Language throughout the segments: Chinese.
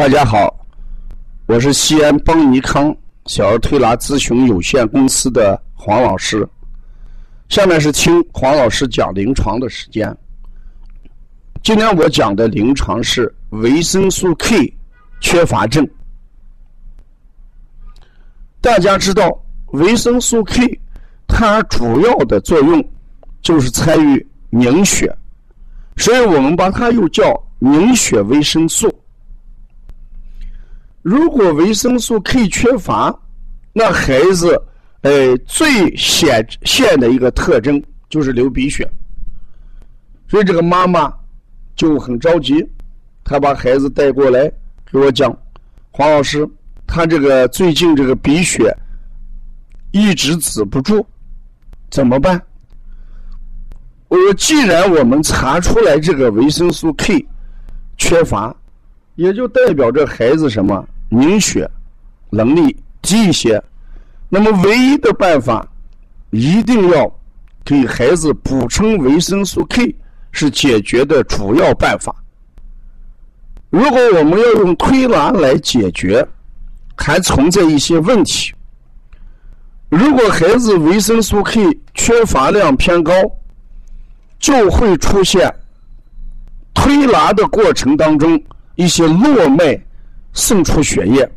大家好，我是西安邦尼康小儿推拿咨询有限公司的黄老师。下面是听黄老师讲临床的时间。今天我讲的临床是维生素 K 缺乏症。大家知道，维生素 K 它主要的作用就是参与凝血，所以我们把它又叫凝血维生素。如果维生素 K 缺乏，那孩子，呃，最显现的一个特征就是流鼻血。所以这个妈妈就很着急，她把孩子带过来给我讲，黄老师，他这个最近这个鼻血一直止不住，怎么办？我说，既然我们查出来这个维生素 K 缺乏。也就代表着孩子什么凝血能力低一些，那么唯一的办法，一定要给孩子补充维生素 K 是解决的主要办法。如果我们要用推拿来解决，还存在一些问题。如果孩子维生素 K 缺乏量偏高，就会出现推拿的过程当中。一些络脉渗出血液，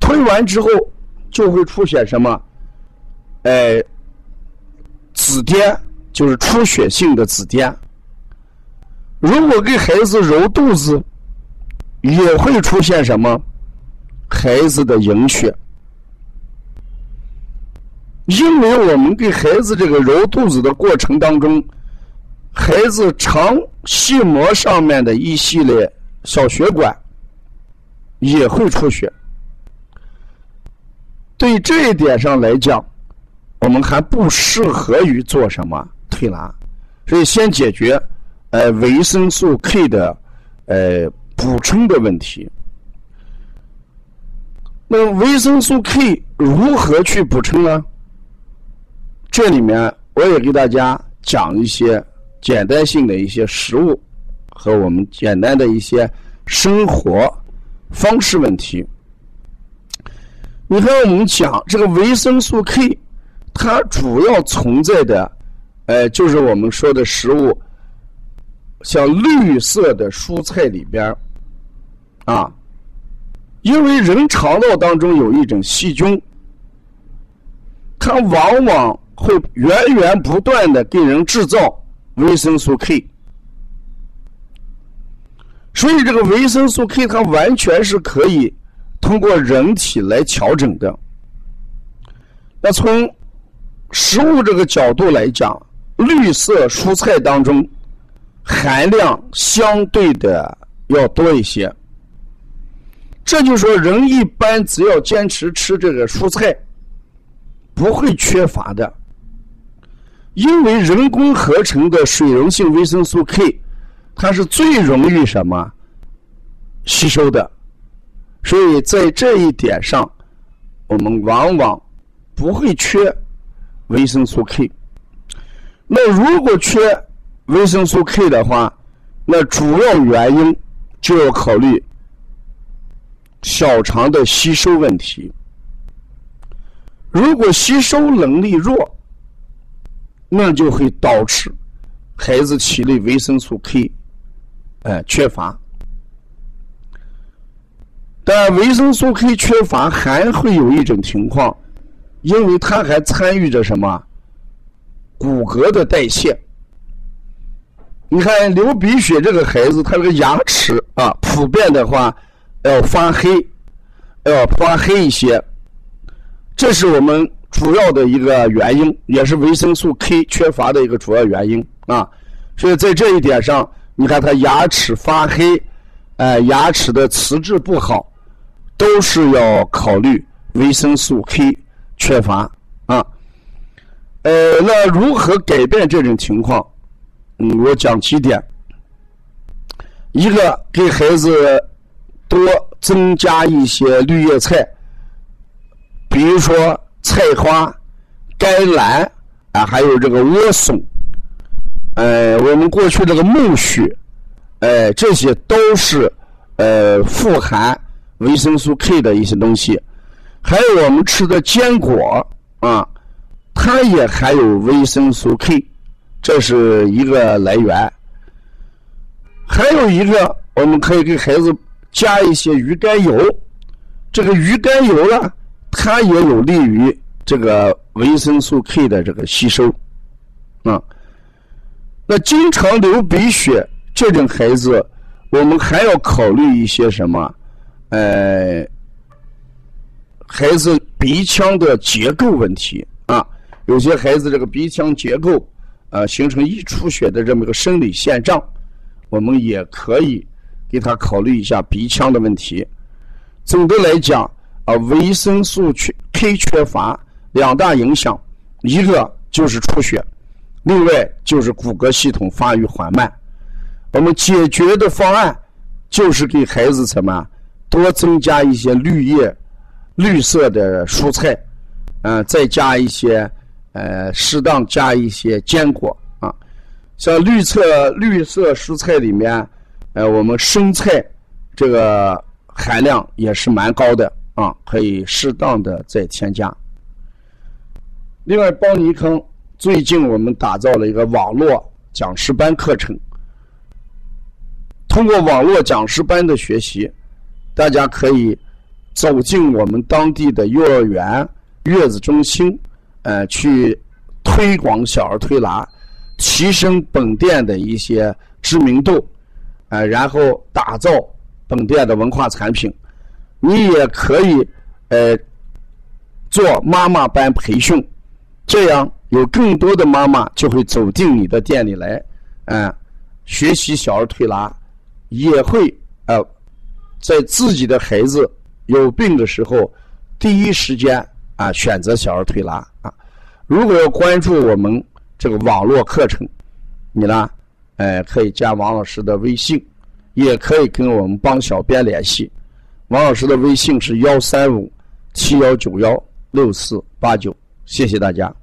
推完之后就会出现什么？哎，紫癜，就是出血性的紫癜。如果给孩子揉肚子，也会出现什么？孩子的营血。因为我们给孩子这个揉肚子的过程当中，孩子肠系膜上面的一系列。小血管也会出血，对这一点上来讲，我们还不适合于做什么推拿，所以先解决呃维生素 K 的呃补充的问题。那维生素 K 如何去补充呢？这里面我也给大家讲一些简单性的一些食物。和我们简单的一些生活方式问题。你看，我们讲这个维生素 K，它主要存在的，呃，就是我们说的食物，像绿色的蔬菜里边啊，因为人肠道当中有一种细菌，它往往会源源不断的给人制造维生素 K。所以，这个维生素 K 它完全是可以通过人体来调整的。那从食物这个角度来讲，绿色蔬菜当中含量相对的要多一些。这就说，人一般只要坚持吃这个蔬菜，不会缺乏的，因为人工合成的水溶性维生素 K。它是最容易什么吸收的，所以在这一点上，我们往往不会缺维生素 K。那如果缺维生素 K 的话，那主要原因就要考虑小肠的吸收问题。如果吸收能力弱，那就会导致孩子体内维生素 K。哎，缺乏，但维生素 K 缺乏还会有一种情况，因为它还参与着什么骨骼的代谢。你看流鼻血这个孩子，他这个牙齿啊，普遍的话要发黑，要发黑一些，这是我们主要的一个原因，也是维生素 K 缺乏的一个主要原因啊。所以在这一点上。你看他牙齿发黑，哎，牙齿的瓷质不好，都是要考虑维生素 K 缺乏啊。呃，那如何改变这种情况？嗯，我讲几点。一个给孩子多增加一些绿叶菜，比如说菜花、甘蓝啊，还有这个莴笋。呃，我们过去这个苜蓿，哎，这些都是呃富含维生素 K 的一些东西，还有我们吃的坚果啊，它也含有维生素 K，这是一个来源。还有一个，我们可以给孩子加一些鱼肝油，这个鱼肝油呢，它也有利于这个维生素 K 的这个吸收啊。那经常流鼻血这种孩子，我们还要考虑一些什么？呃，孩子鼻腔的结构问题啊。有些孩子这个鼻腔结构啊形成易出血的这么一个生理现象，我们也可以给他考虑一下鼻腔的问题。总的来讲啊，维生素缺 K 缺乏两大影响，一个就是出血。另外就是骨骼系统发育缓慢，我们解决的方案就是给孩子什么多增加一些绿叶、绿色的蔬菜，嗯，再加一些呃适当加一些坚果啊，像绿色绿色蔬菜里面，呃，我们生菜这个含量也是蛮高的啊，可以适当的再添加。另外，邦尼康。最近我们打造了一个网络讲师班课程，通过网络讲师班的学习，大家可以走进我们当地的幼儿园、月子中心，呃，去推广小儿推拿，提升本店的一些知名度，呃，然后打造本店的文化产品。你也可以呃做妈妈班培训，这样。有更多的妈妈就会走进你的店里来，嗯，学习小儿推拿，也会呃，在自己的孩子有病的时候，第一时间啊选择小儿推拿啊。如果要关注我们这个网络课程，你呢，呃，可以加王老师的微信，也可以跟我们帮小编联系。王老师的微信是幺三五七幺九幺六四八九，谢谢大家。